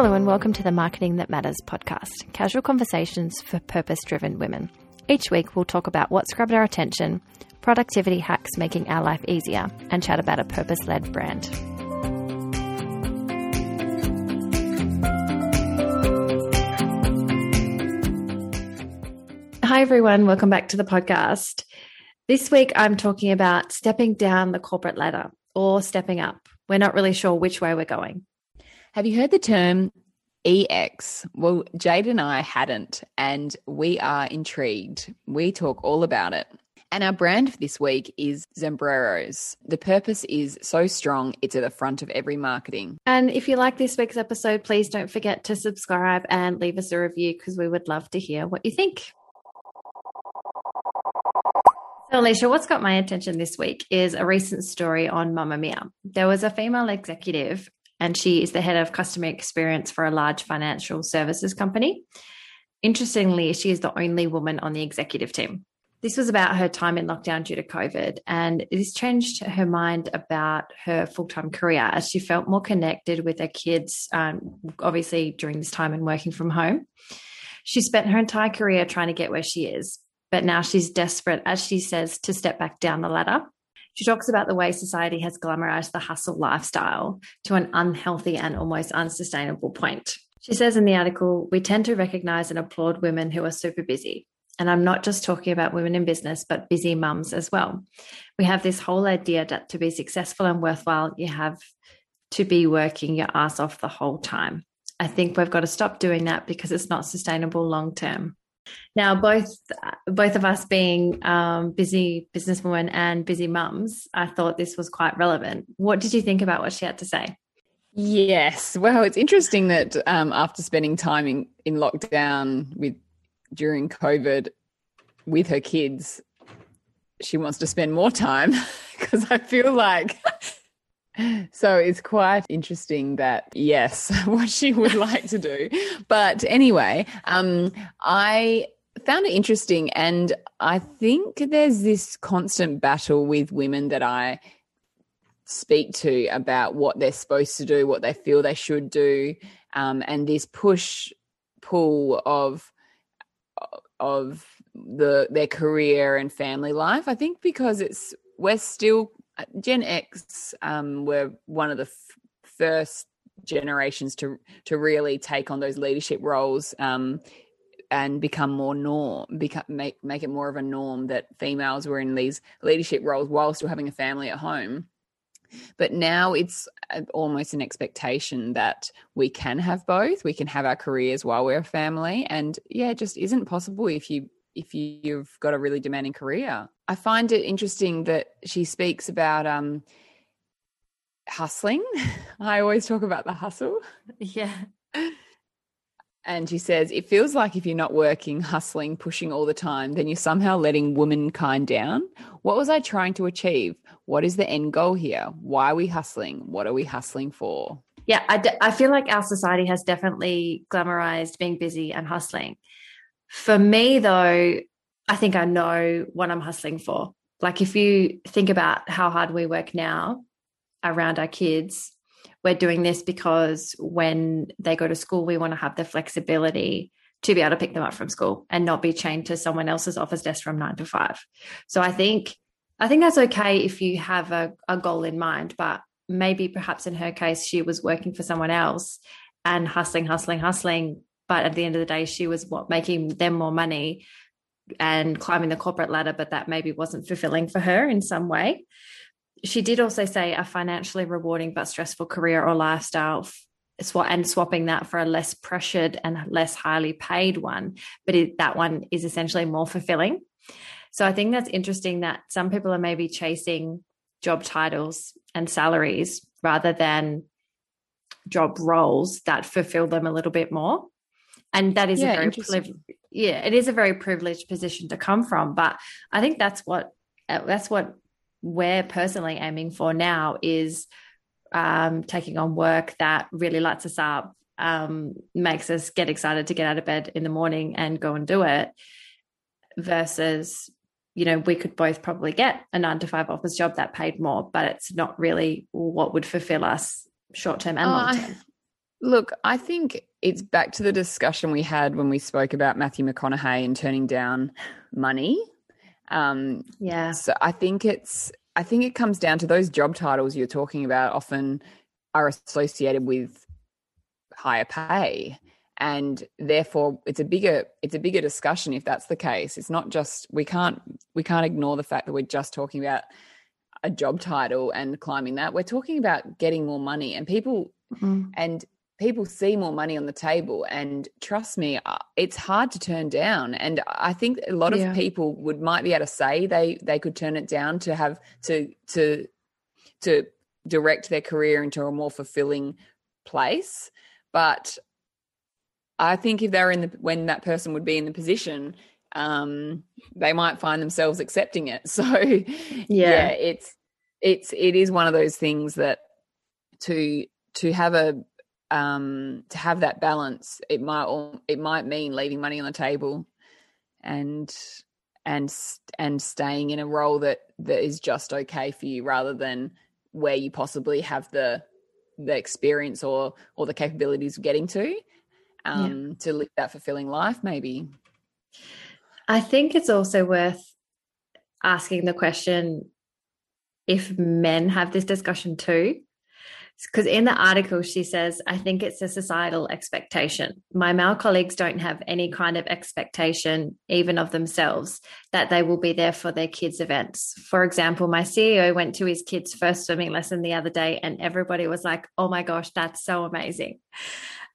Hello, and welcome to the Marketing That Matters podcast casual conversations for purpose driven women. Each week, we'll talk about what's grabbed our attention, productivity hacks making our life easier, and chat about a purpose led brand. Hi, everyone. Welcome back to the podcast. This week, I'm talking about stepping down the corporate ladder or stepping up. We're not really sure which way we're going. Have you heard the term EX? Well, Jade and I hadn't, and we are intrigued. We talk all about it. And our brand for this week is Zambreros. The purpose is so strong, it's at the front of every marketing. And if you like this week's episode, please don't forget to subscribe and leave us a review because we would love to hear what you think. So, Alicia, what's got my attention this week is a recent story on Mamamia. There was a female executive and she is the head of customer experience for a large financial services company. Interestingly, she is the only woman on the executive team. This was about her time in lockdown due to COVID, and this changed her mind about her full time career as she felt more connected with her kids, um, obviously, during this time and working from home. She spent her entire career trying to get where she is, but now she's desperate, as she says, to step back down the ladder she talks about the way society has glamorized the hustle lifestyle to an unhealthy and almost unsustainable point. She says in the article, we tend to recognize and applaud women who are super busy. And I'm not just talking about women in business, but busy mums as well. We have this whole idea that to be successful and worthwhile, you have to be working your ass off the whole time. I think we've got to stop doing that because it's not sustainable long term. Now, both both of us being um, busy businesswomen and busy mums, I thought this was quite relevant. What did you think about what she had to say? Yes, well, it's interesting that um, after spending time in, in lockdown with during COVID with her kids, she wants to spend more time because I feel like so it's quite interesting that yes what she would like to do. But anyway um, i found it interesting and i think there's this constant battle with women that i speak to about what they're supposed to do what they feel they should do um, and this push pull of of the their career and family life. I think because it's we're still Gen X um, were one of the f- first generations to to really take on those leadership roles um, and become more norm, become make make it more of a norm that females were in these leadership roles while still having a family at home. But now it's uh, almost an expectation that we can have both. We can have our careers while we're a family, and yeah, it just isn't possible if you if you've got a really demanding career. I find it interesting that she speaks about um, hustling. I always talk about the hustle. Yeah. And she says, it feels like if you're not working, hustling, pushing all the time, then you're somehow letting womankind down. What was I trying to achieve? What is the end goal here? Why are we hustling? What are we hustling for? Yeah, I, d- I feel like our society has definitely glamorized being busy and hustling. For me, though, I think I know what I'm hustling for. Like, if you think about how hard we work now around our kids, we're doing this because when they go to school, we want to have the flexibility to be able to pick them up from school and not be chained to someone else's office desk from nine to five. So I think I think that's okay if you have a, a goal in mind, but maybe perhaps in her case, she was working for someone else and hustling, hustling, hustling but at the end of the day she was what making them more money and climbing the corporate ladder but that maybe wasn't fulfilling for her in some way. She did also say a financially rewarding but stressful career or lifestyle and swapping that for a less pressured and less highly paid one. But it, that one is essentially more fulfilling. So i think that's interesting that some people are maybe chasing job titles and salaries rather than job roles that fulfill them a little bit more and that is yeah, a very privileged yeah it is a very privileged position to come from but i think that's what uh, that's what we're personally aiming for now is um, taking on work that really lights us up um, makes us get excited to get out of bed in the morning and go and do it versus you know we could both probably get a nine to five office job that paid more but it's not really what would fulfill us short term and oh, long term Look, I think it's back to the discussion we had when we spoke about Matthew McConaughey and turning down money. Um, yeah. So I think it's I think it comes down to those job titles you're talking about often are associated with higher pay and therefore it's a bigger it's a bigger discussion if that's the case it's not just we can't we can't ignore the fact that we're just talking about a job title and climbing that we're talking about getting more money and people mm-hmm. and people see more money on the table and trust me uh, it's hard to turn down. And i think a lot of people would might be able to say they they could turn it down to have to to to direct their career into a more fulfilling place. But i think if they're in the when that person would be in the position um they might find themselves accepting it. So yeah, yeah it's it's it is one of those things that to to have a um, to have that balance, it might it might mean leaving money on the table, and and and staying in a role that that is just okay for you, rather than where you possibly have the the experience or or the capabilities of getting to um, yeah. to live that fulfilling life. Maybe. I think it's also worth asking the question if men have this discussion too because in the article she says i think it's a societal expectation. My male colleagues don't have any kind of expectation even of themselves that they will be there for their kids events. For example my ceo went to his kids first swimming lesson the other day and everybody was like oh my gosh that's so amazing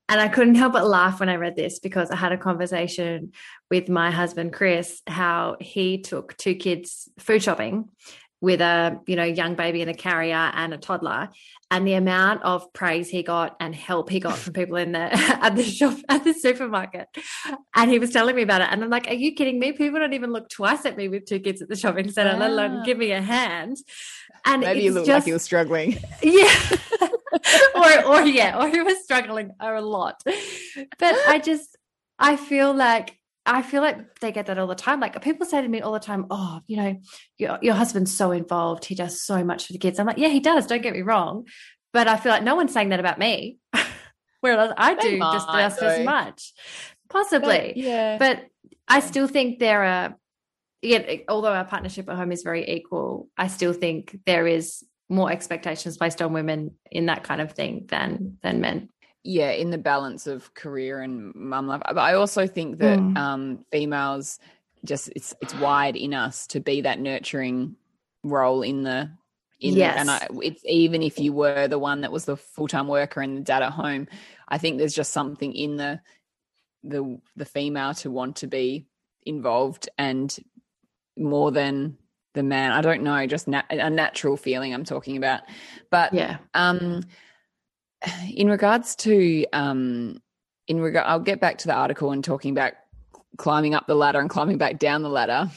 and I couldn't help but laugh when I read this because I had a conversation with my husband, Chris, how he took two kids food shopping with a you know young baby in a carrier and a toddler. And the amount of praise he got and help he got from people in the at the shop at the supermarket. And he was telling me about it. And i'm like are you kidding me? People don't even look twice at me with two kids at the shopping center wow. let alone give me a hand. And maybe you look just, like you were struggling. Yeah. Or or yeah or he was struggling a lot. But i just i feel like I feel like they get that all the time. Like people say to me all the time, "Oh, you know, your your husband's so involved. He does so much for the kids." I'm like, "Yeah, he does. Don't get me wrong," but I feel like no one's saying that about me. Whereas I do might, just just though. as much, possibly. But, yeah, but I still think there are. Yeah, although our partnership at home is very equal, I still think there is more expectations placed on women in that kind of thing than than men yeah in the balance of career and mum life but i also think that mm. um females just it's it's wired in us to be that nurturing role in the in yes. and I, it's even if you were the one that was the full-time worker and the dad at home i think there's just something in the the the female to want to be involved and more than the man i don't know just nat- a natural feeling i'm talking about but yeah um in regards to um, in regard, I'll get back to the article and talking about climbing up the ladder and climbing back down the ladder.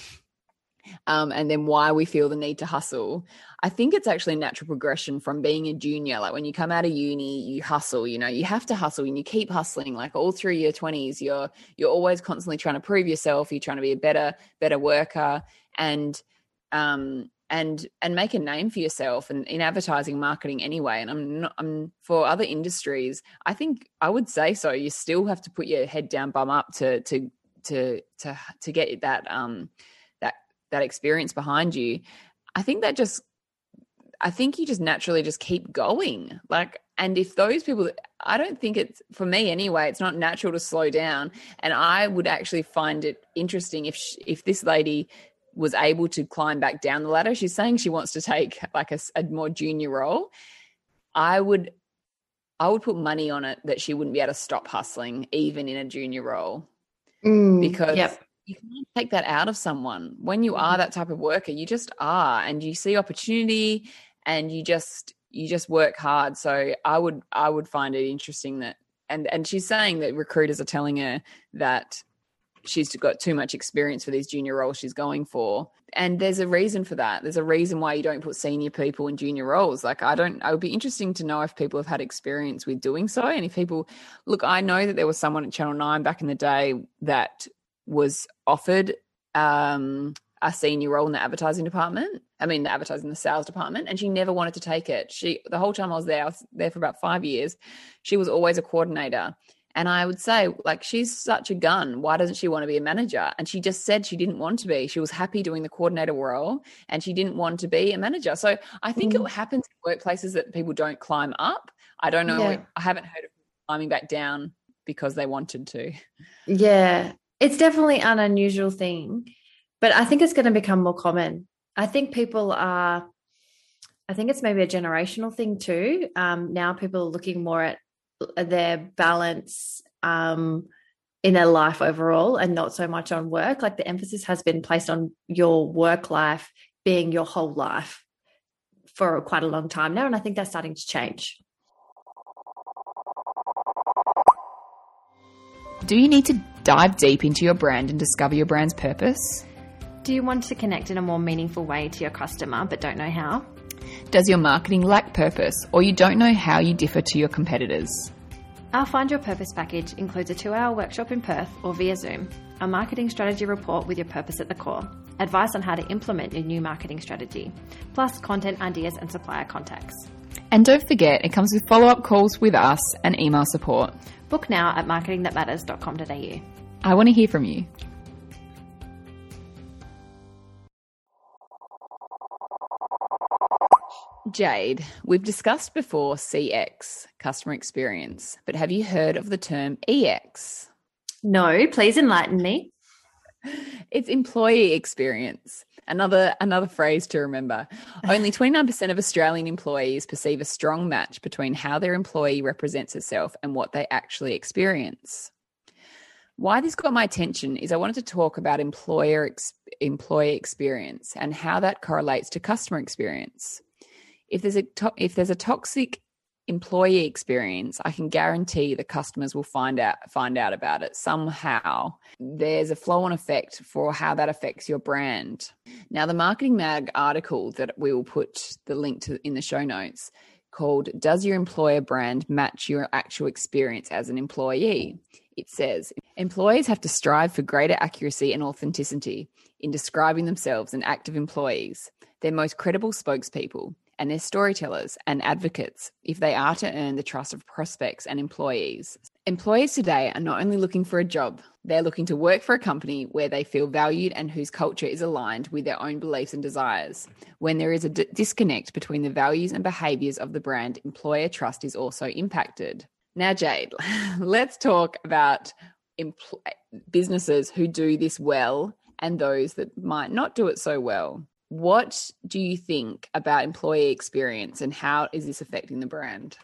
Um, and then why we feel the need to hustle. I think it's actually a natural progression from being a junior. Like when you come out of uni, you hustle. You know, you have to hustle, and you keep hustling. Like all through your twenties, you're you're always constantly trying to prove yourself. You're trying to be a better better worker, and um, and and make a name for yourself and in advertising marketing anyway and i'm not i'm for other industries i think i would say so. You still have to put your head down bum up to to to to to get that um that that experience behind you. I think that just i think you just naturally just keep going. Like and if those people i don't think it's for me anyway it's not natural to slow down. And i would actually find it interesting if she, if this lady was able to climb back down the ladder. She's saying she wants to take like a, a more junior role. I would I would put money on it that she wouldn't be able to stop hustling even in a junior role. Mm, because yep. you can't take that out of someone. When you are mm-hmm. that type of worker, you just are and you see opportunity and you just you just work hard. So I would I would find it interesting that and and she's saying that recruiters are telling her that she's got too much experience for these junior roles she's going for. And there's a reason for that. There's a reason why you don't put senior people in junior roles. Like, I don't, I would be interesting to know if people have had experience with doing so. And if people, look, I know that there was someone at Channel 9 back in the day that was offered um, a senior role in the advertising department. I mean, the advertising, the sales department, and she never wanted to take it. She, the whole time I was there, I was there for about five years. She was always a coordinator. And I would say, like, she's such a gun. Why doesn't she want to be a manager? And she just said she didn't want to be. She was happy doing the coordinator role and she didn't want to be a manager. So I think mm. it happens in workplaces that people don't climb up. I don't know. Yeah. I haven't heard of climbing back down because they wanted to. Yeah. It's definitely an unusual thing, but I think it's going to become more common. I think people are, I think it's maybe a generational thing too. Um, now people are looking more at their balance um, in their life overall and not so much on work. Like the emphasis has been placed on your work life being your whole life for quite a long time now. And I think that's starting to change. Do you need to dive deep into your brand and discover your brand's purpose? Do you want to connect in a more meaningful way to your customer but don't know how? Does your marketing lack purpose or you don't know how you differ to your competitors? Our Find Your Purpose package includes a two hour workshop in Perth or via Zoom, a marketing strategy report with your purpose at the core, advice on how to implement your new marketing strategy, plus content ideas and supplier contacts. And don't forget, it comes with follow up calls with us and email support. Book now at marketingthatmatters.com.au. I want to hear from you. Jade, we've discussed before CX, customer experience, but have you heard of the term EX? No, please enlighten me. It's employee experience. Another another phrase to remember. Only 29% of Australian employees perceive a strong match between how their employee represents itself and what they actually experience. Why this got my attention is I wanted to talk about employer ex- employee experience and how that correlates to customer experience if there's a to- if there's a toxic employee experience, I can guarantee the customers will find out find out about it somehow. There's a flow on effect for how that affects your brand. Now, the Marketing Mag article that we will put the link to in the show notes called "Does Your Employer Brand Match Your Actual Experience as an Employee?" It says employees have to strive for greater accuracy and authenticity in describing themselves and active employees, their most credible spokespeople and they're storytellers and advocates if they are to earn the trust of prospects and employees. Employees today are not only looking for a job, they're looking to work for a company where they feel valued and whose culture is aligned with their own beliefs and desires. When there is a d- disconnect between the values and behaviors of the brand, employer trust is also impacted. Now, Jade, let's talk about empl- businesses who do this well and those that might not do it so well. What do you think about employee experience and how is this affecting the brand?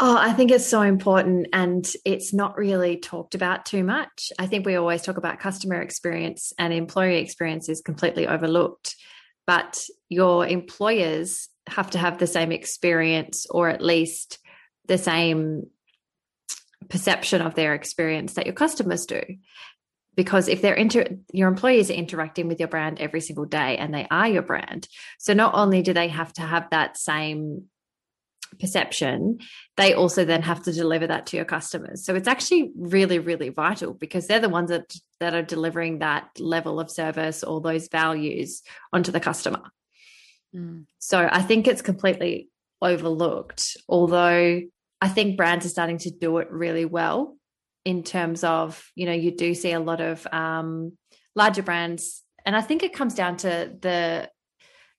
Oh, I think it's so important and it's not really talked about too much. I think we always talk about customer experience and employee experience is completely overlooked. But your employers have to have the same experience or at least the same perception of their experience that your customers do because if they're inter your employees are interacting with your brand every single day and they are your brand. So not only do they have to have that same perception they also then have to deliver that to your customers. So it's actually really really vital because they're the ones that that are delivering that level of service or those values onto the customer. Mm. so i think it's completely overlooked although i think brands are starting to do it really well in terms of you know you do see a lot of um, larger brands and i think it comes down to the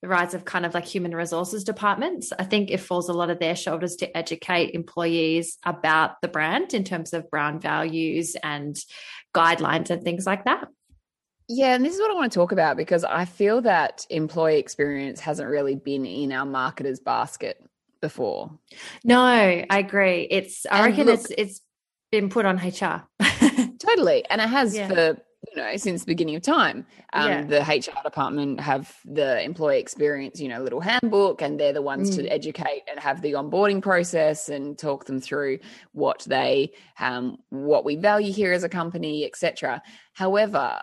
the rise of kind of like human resources departments i think it falls a lot of their shoulders to educate employees about the brand in terms of brand values and guidelines and things like that yeah, and this is what I want to talk about because I feel that employee experience hasn't really been in our marketers basket before. No, I agree. It's I and reckon look, it's it's been put on HR. totally. And it has yeah. for you know since the beginning of time um, yeah. the hr department have the employee experience you know little handbook and they're the ones mm. to educate and have the onboarding process and talk them through what they um, what we value here as a company etc however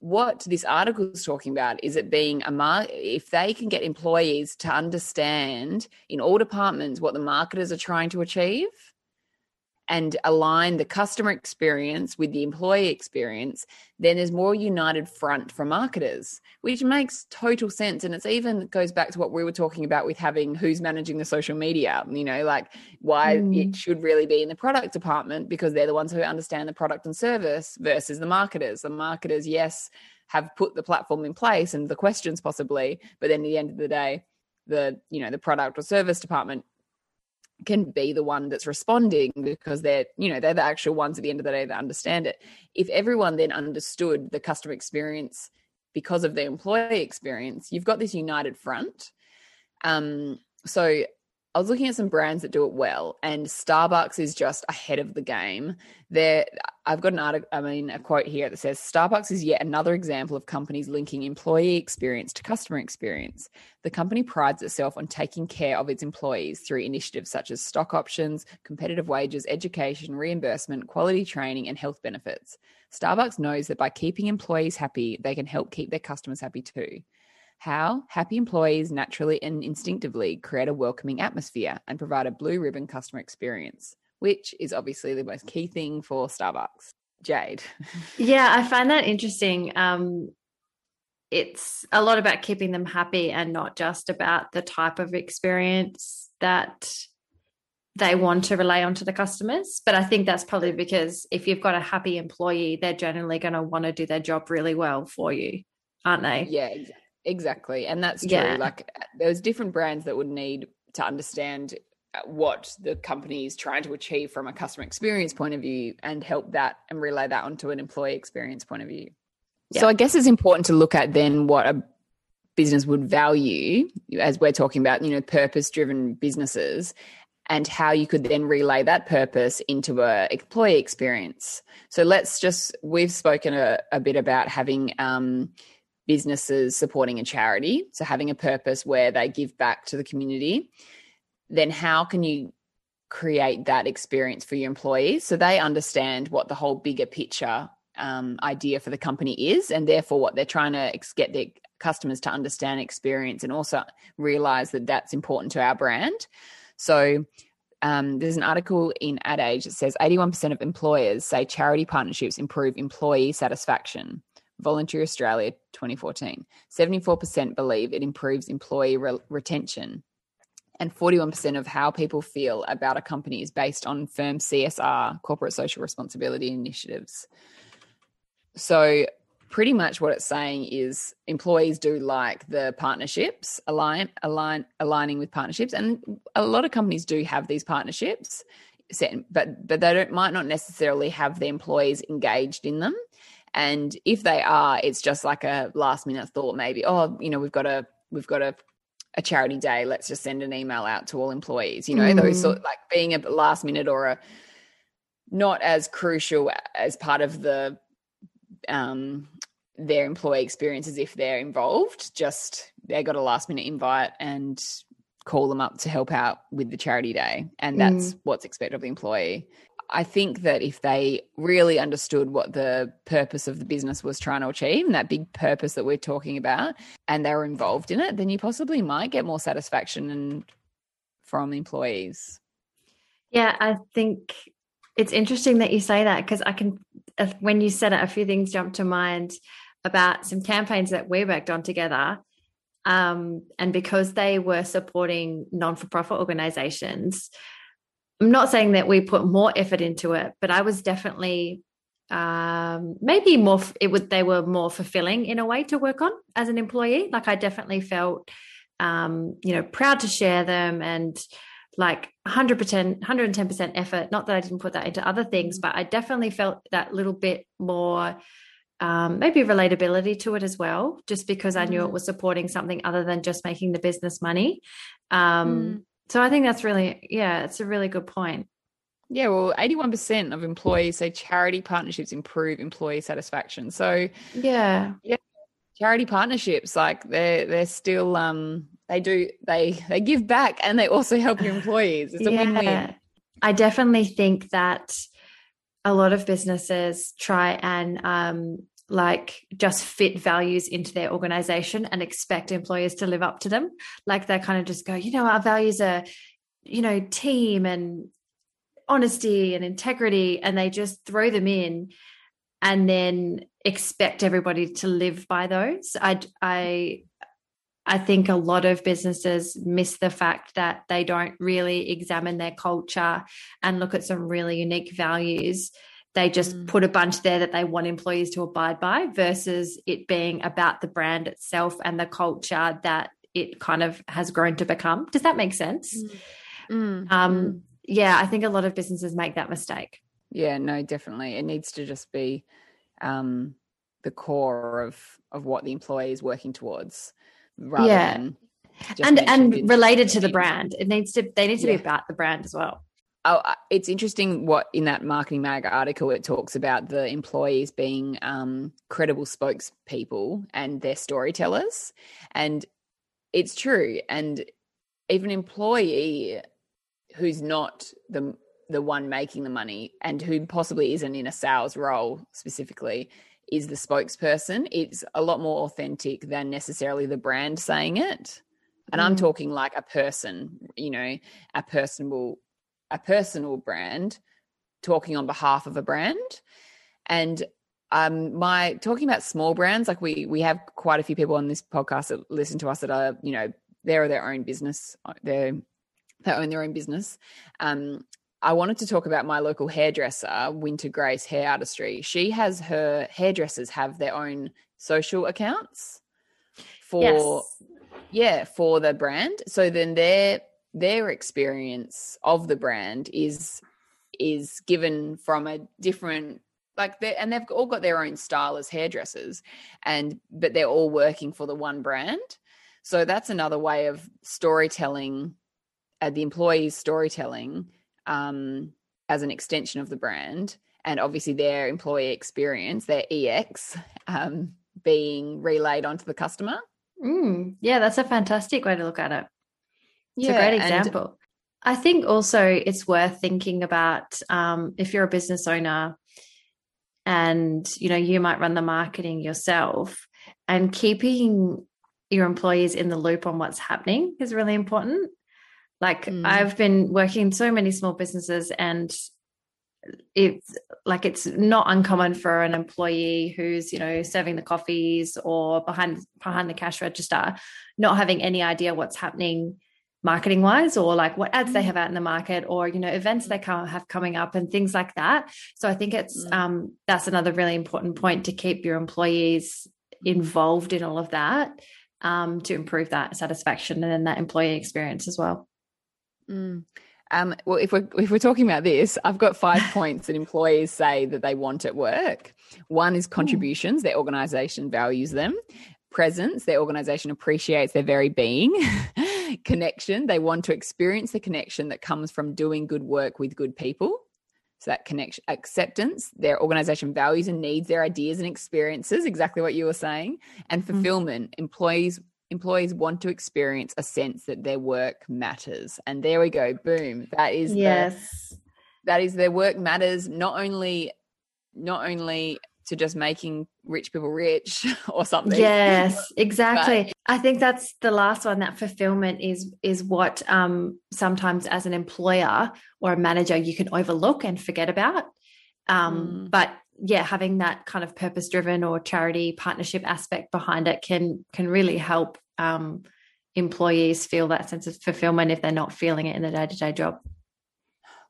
what this article is talking about is it being a mar- if they can get employees to understand in all departments what the marketers are trying to achieve and align the customer experience with the employee experience, then there's more united front for marketers, which makes total sense. And it's even goes back to what we were talking about with having who's managing the social media, you know, like why mm. it should really be in the product department because they're the ones who understand the product and service versus the marketers. The marketers, yes, have put the platform in place and the questions possibly, but then at the end of the day, the you know the product or service department can be the one that's responding because they're you know they're the actual ones at the end of the day that understand it. If everyone then understood the customer experience because of the employee experience you've got this united front. Um so I was looking at some brands that do it well, and Starbucks is just ahead of the game. There, I've got an article, I mean, a quote here that says Starbucks is yet another example of companies linking employee experience to customer experience. The company prides itself on taking care of its employees through initiatives such as stock options, competitive wages, education, reimbursement, quality training, and health benefits. Starbucks knows that by keeping employees happy, they can help keep their customers happy too. How happy employees naturally and instinctively create a welcoming atmosphere and provide a blue ribbon customer experience, which is obviously the most key thing for Starbucks. Jade. yeah, I find that interesting. Um, it's a lot about keeping them happy and not just about the type of experience that they want to relay onto the customers. But I think that's probably because if you've got a happy employee, they're generally going to want to do their job really well for you, aren't they? Yeah, exactly. Exactly. And that's true. Yeah. Like there's different brands that would need to understand uh, what the company is trying to achieve from a customer experience point of view and help that and relay that onto an employee experience point of view. Yeah. So I guess it's important to look at then what a business would value as we're talking about, you know, purpose driven businesses and how you could then relay that purpose into a employee experience. So let's just we've spoken a, a bit about having um, businesses supporting a charity, so having a purpose where they give back to the community, then how can you create that experience for your employees so they understand what the whole bigger picture um, idea for the company is, and therefore what they're trying to get their customers to understand, experience, and also realize that that's important to our brand. So, um, there's an article in Ad Age that says 81% of employers say charity partnerships improve employee satisfaction. Volunteer Australia 2014. 74% believe it improves employee re- retention. And 41% of how people feel about a company is based on firm CSR, corporate social responsibility initiatives. So, pretty much what it's saying is employees do like the partnerships, align, align, aligning with partnerships. And a lot of companies do have these partnerships, but, but they don't, might not necessarily have the employees engaged in them. And if they are, it's just like a last minute thought, maybe, oh, you know, we've got a we've got a a charity day. Let's just send an email out to all employees. You know, mm. those sort like being a last minute or a not as crucial as part of the um their employee experience as if they're involved. Just they got a last minute invite and call them up to help out with the charity day. And that's mm. what's expected of the employee. I think that if they really understood what the purpose of the business was trying to achieve and that big purpose that we're talking about and they were involved in it, then you possibly might get more satisfaction and from employees. Yeah, I think it's interesting that you say that because I can, when you said it, a few things jumped to mind about some campaigns that we worked on together. Um, and because they were supporting non for profit organizations, I'm not saying that we put more effort into it, but I was definitely um, maybe more. It would they were more fulfilling in a way to work on as an employee. Like I definitely felt, um, you know, proud to share them and like 100%, 110% effort. Not that I didn't put that into other things, but I definitely felt that little bit more. Um, maybe relatability to it as well, just because I knew it mm. was supporting something other than just making the business money. Um, mm. So I think that's really, yeah, it's a really good point. Yeah, well, 81% of employees say charity partnerships improve employee satisfaction. So, yeah. Yeah. Charity partnerships like they're they're still um they do they they give back and they also help your employees. It's a yeah. win-win. I definitely think that a lot of businesses try and um like just fit values into their organization and expect employers to live up to them. Like they kind of just go, you know, our values are, you know, team and honesty and integrity and they just throw them in and then expect everybody to live by those. I I I think a lot of businesses miss the fact that they don't really examine their culture and look at some really unique values. They just mm. put a bunch there that they want employees to abide by versus it being about the brand itself and the culture that it kind of has grown to become. Does that make sense? Mm. Mm. Um, mm. yeah, I think a lot of businesses make that mistake. Yeah, no, definitely. It needs to just be um, the core of of what the employee is working towards rather yeah. than and and related to the brand. It needs to they need to yeah. be about the brand as well. Oh, uh, it's interesting what in that marketing mag article it talks about the employees being um, credible spokespeople and their storytellers, and it's true. And even an employee who's not the the one making the money and who possibly isn't in a sales role specifically is the spokesperson. It's a lot more authentic than necessarily the brand saying it. And mm. I'm talking like a person, you know, a personal a personal brand talking on behalf of a brand. And um my talking about small brands, like we we have quite a few people on this podcast that listen to us that are, you know, they're their own business. They're they own their own business. Um, I wanted to talk about my local hairdresser, Winter Grace Hair Artistry. She has her hairdressers have their own social accounts for yes. yeah, for the brand. So then their their experience of the brand is is given from a different like they and they've all got their own style as hairdressers and but they're all working for the one brand. So that's another way of storytelling uh, the employees storytelling um, as an extension of the brand and obviously their employee experience, their EX, um, being relayed onto the customer. Mm, yeah, that's a fantastic way to look at it. It's yeah, a great example. And- I think also it's worth thinking about um, if you're a business owner and you know you might run the marketing yourself and keeping your employees in the loop on what's happening is really important like mm. I've been working in so many small businesses and it's like it's not uncommon for an employee who's you know serving the coffees or behind behind the cash register not having any idea what's happening marketing wise or like what ads they mm. have out in the market or you know events they have coming up and things like that so i think it's mm. um that's another really important point to keep your employees involved in all of that um to improve that satisfaction and then that employee experience as well Mm. Um, well, if we're if we're talking about this, I've got five points that employees say that they want at work. One is contributions; their organisation values them. Presence; their organisation appreciates their very being. connection; they want to experience the connection that comes from doing good work with good people. So that connection, acceptance, their organization values and needs their ideas and experiences, exactly what you were saying, and mm. fulfillment. Mm. Employees employees want to experience a sense that their work matters. And there we go. Boom. That is yes. The, that is their work matters not only not only to just making rich people rich or something. Yes, exactly. But, I think that's the last one that fulfillment is is what um sometimes as an employer or a manager you can overlook and forget about. Um mm. but yeah having that kind of purpose driven or charity partnership aspect behind it can can really help um, employees feel that sense of fulfillment if they're not feeling it in the day-to-day job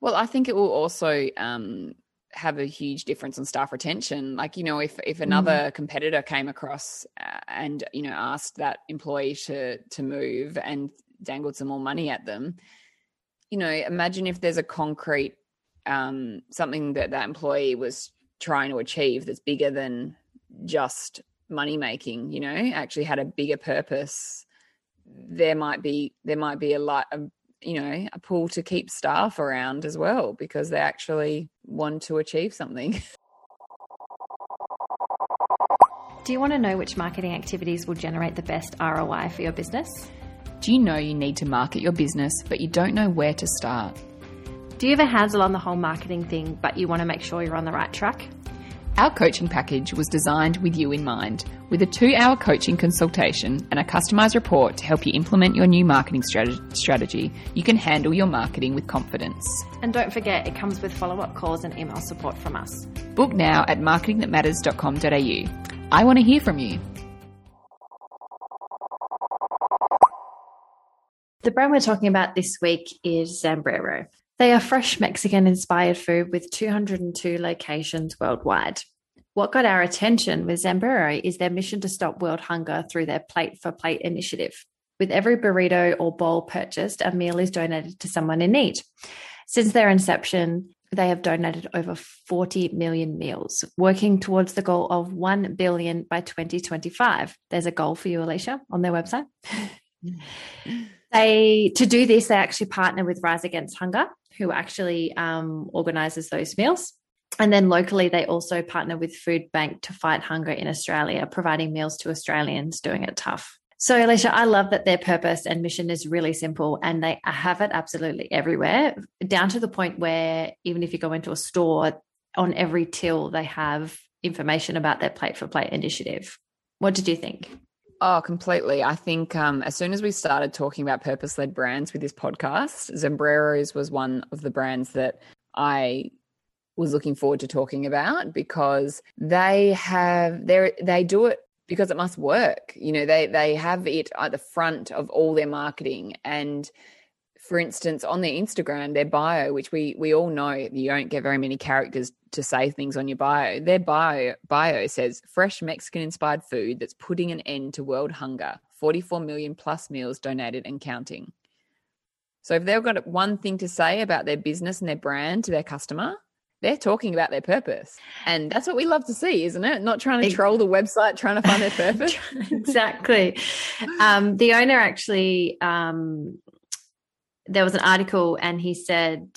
well i think it will also um, have a huge difference on staff retention like you know if if another mm. competitor came across uh, and you know asked that employee to to move and dangled some more money at them you know imagine if there's a concrete um, something that that employee was trying to achieve that's bigger than just money making you know actually had a bigger purpose there might be there might be a lot of you know a pool to keep staff around as well because they actually want to achieve something. Do you want to know which marketing activities will generate the best roi for your business? Do you know you need to market your business but you don't know where to start? Do you have a handle on the whole marketing thing, but you want to make sure you're on the right track? Our coaching package was designed with you in mind, with a two hour coaching consultation and a customized report to help you implement your new marketing strategy. You can handle your marketing with confidence. And don't forget, it comes with follow up calls and email support from us. Book now at marketingthatmatters.com.au. I want to hear from you. The brand we're talking about this week is Zambrero. They are fresh Mexican inspired food with 202 locations worldwide. What got our attention with Zambrero is their mission to stop world hunger through their Plate for Plate initiative. With every burrito or bowl purchased, a meal is donated to someone in need. Since their inception, they have donated over 40 million meals, working towards the goal of 1 billion by 2025. There's a goal for you, Alicia, on their website. they to do this, they actually partner with Rise Against Hunger, who actually um, organises those meals. And then locally, they also partner with Food Bank to fight hunger in Australia, providing meals to Australians doing it tough. So, Alicia, I love that their purpose and mission is really simple and they have it absolutely everywhere, down to the point where even if you go into a store, on every till, they have information about their Plate for Plate initiative. What did you think? Oh, completely. I think um, as soon as we started talking about purpose led brands with this podcast, Zambreros was one of the brands that I was looking forward to talking about because they have they they do it because it must work. You know, they they have it at the front of all their marketing and for instance, on their Instagram, their bio, which we we all know you don't get very many characters to say things on your bio. Their bio bio says fresh Mexican inspired food that's putting an end to world hunger. 44 million plus meals donated and counting. So if they've got one thing to say about their business and their brand to their customer, they're talking about their purpose. And that's what we love to see, isn't it? Not trying to troll the website, trying to find their purpose. exactly. Um, the owner actually um, there was an article and he said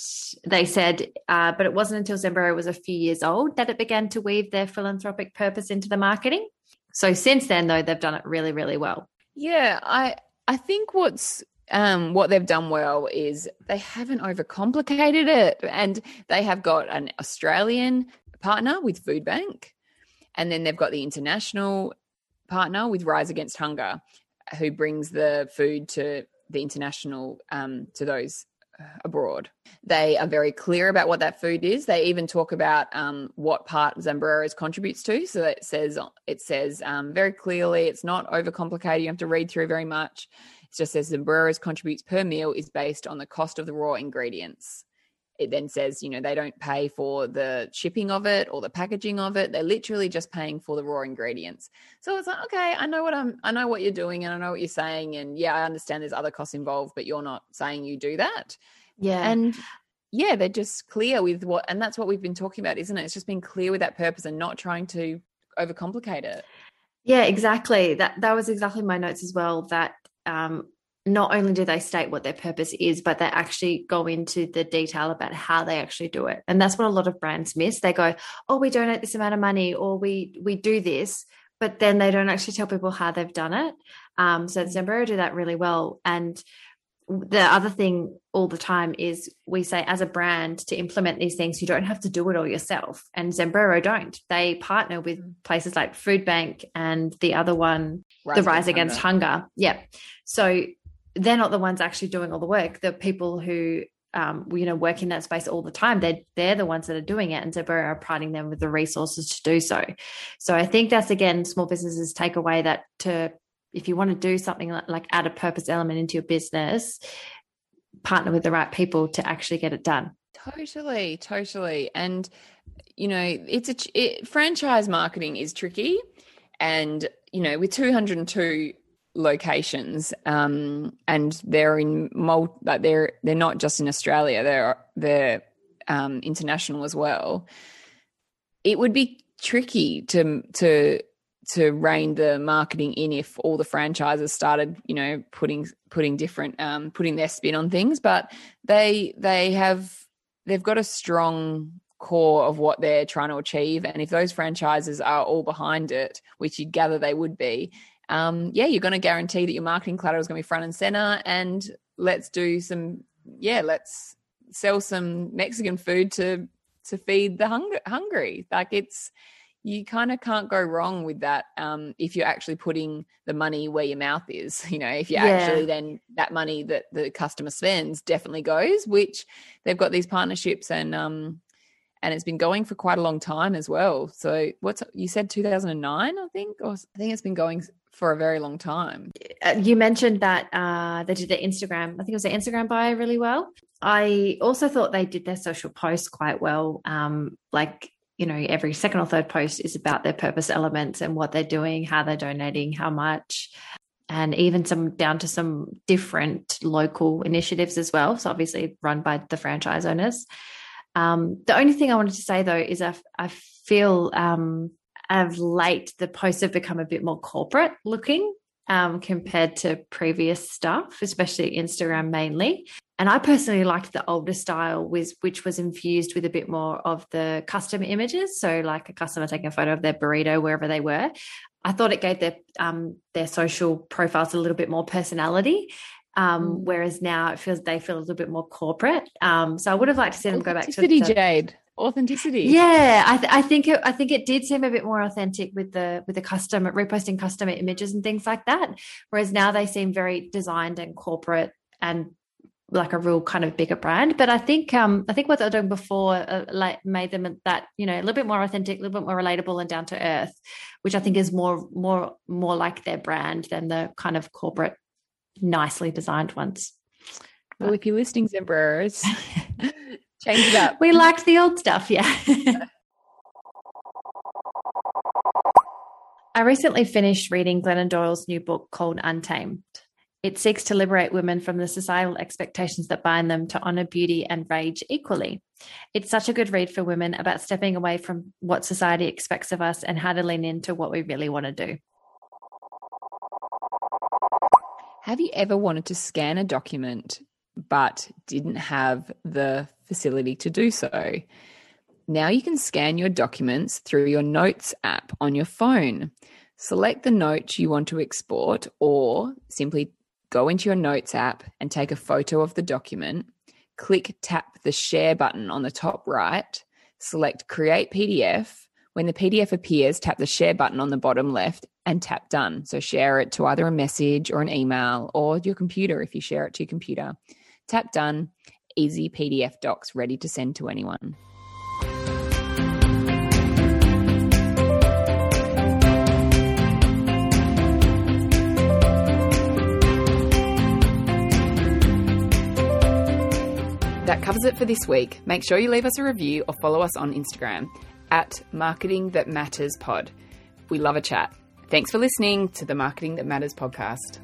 they said uh, but it wasn't until Zambrero was a few years old that it began to weave their philanthropic purpose into the marketing. So since then though they've done it really really well. Yeah i i think what's um, what they've done well is they haven't overcomplicated it and they have got an australian partner with food bank and then they've got the international partner with rise against hunger who brings the food to the international um, to those uh, abroad. They are very clear about what that food is. They even talk about um, what part Zambreros contributes to. So it says it says um, very clearly. It's not overcomplicated. You have to read through very much. It just says Zambreros contributes per meal is based on the cost of the raw ingredients it then says, you know, they don't pay for the shipping of it or the packaging of it. They're literally just paying for the raw ingredients. So it's like, okay, I know what I'm, I know what you're doing and I know what you're saying. And yeah, I understand there's other costs involved, but you're not saying you do that. Yeah. And yeah, they're just clear with what, and that's what we've been talking about, isn't it? It's just being clear with that purpose and not trying to overcomplicate it. Yeah, exactly. That that was exactly my notes as well. That um, not only do they state what their purpose is, but they actually go into the detail about how they actually do it. And that's what a lot of brands miss. They go, "Oh, we donate this amount of money, or we we do this," but then they don't actually tell people how they've done it. Um, so Zambrero do that really well. And the other thing all the time is we say as a brand to implement these things, you don't have to do it all yourself. And Zambrero don't. They partner with places like Food Bank and the other one, Rise the Rise Against Hunger. Hunger. Yeah. So they're not the ones actually doing all the work. The people who um, you know work in that space all the time, they're they're the ones that are doing it, and so we're providing them with the resources to do so. So I think that's again small businesses take away that to if you want to do something like, like add a purpose element into your business, partner with the right people to actually get it done. Totally, totally, and you know it's a it, franchise marketing is tricky, and you know with 202 locations um, and they're in mul- like they're they're not just in Australia they're they're um, international as well. It would be tricky to to to rein the marketing in if all the franchises started you know putting putting different um, putting their spin on things but they they have they've got a strong core of what they're trying to achieve and if those franchises are all behind it which you'd gather they would be um, yeah, you're going to guarantee that your marketing collateral is going to be front and center. And let's do some, yeah, let's sell some Mexican food to to feed the hung- hungry. Like it's, you kind of can't go wrong with that um, if you're actually putting the money where your mouth is. You know, if you Yeah. actually then that money that the customer spends definitely goes, which they've got these partnerships and um, and it's been going for quite a long time as well. So what's you said 2009, I think, or I think it's been going for a very long time. Uh, you mentioned that uh, they did their Instagram. I think it was their Instagram bio really well. I also thought they did their social posts quite well. Um, like you know, every second or third post is about their purpose elements and what they're doing, how they're donating, how much, and even some down to some different local initiatives as well. So obviously run by the franchise owners. Um, the only thing I wanted to say though is I, I feel um, of late the posts have become a bit more corporate looking um, compared to previous stuff, especially Instagram mainly. And I personally liked the older style, with, which was infused with a bit more of the custom images. So, like a customer taking a photo of their burrito wherever they were. I thought it gave their um, their social profiles a little bit more personality. Um, Mm. whereas now it feels they feel a little bit more corporate. Um, so I would have liked to see them go back to, to Jade. Authenticity. yeah, I, th- I think it, I think it did seem a bit more authentic with the with the custom reposting custom images and things like that. Whereas now they seem very designed and corporate and like a real kind of bigger brand. But I think um I think what they're doing before uh, like made them that you know a little bit more authentic, a little bit more relatable and down to earth, which I think is more more more like their brand than the kind of corporate, nicely designed ones. Well, if you're listening, Zambreros, change it up. We liked the old stuff, yeah. I recently finished reading Glennon Doyle's new book called Untamed. It seeks to liberate women from the societal expectations that bind them to honor beauty and rage equally. It's such a good read for women about stepping away from what society expects of us and how to lean into what we really want to do. Have you ever wanted to scan a document but didn't have the facility to do so? Now you can scan your documents through your Notes app on your phone. Select the note you want to export, or simply go into your Notes app and take a photo of the document. Click tap the share button on the top right, select create PDF. When the PDF appears, tap the share button on the bottom left and tap done. So share it to either a message or an email or your computer if you share it to your computer. Tap done, easy PDF docs ready to send to anyone. That covers it for this week. Make sure you leave us a review or follow us on Instagram at Marketing That Matters Pod. We love a chat. Thanks for listening to the Marketing That Matters podcast.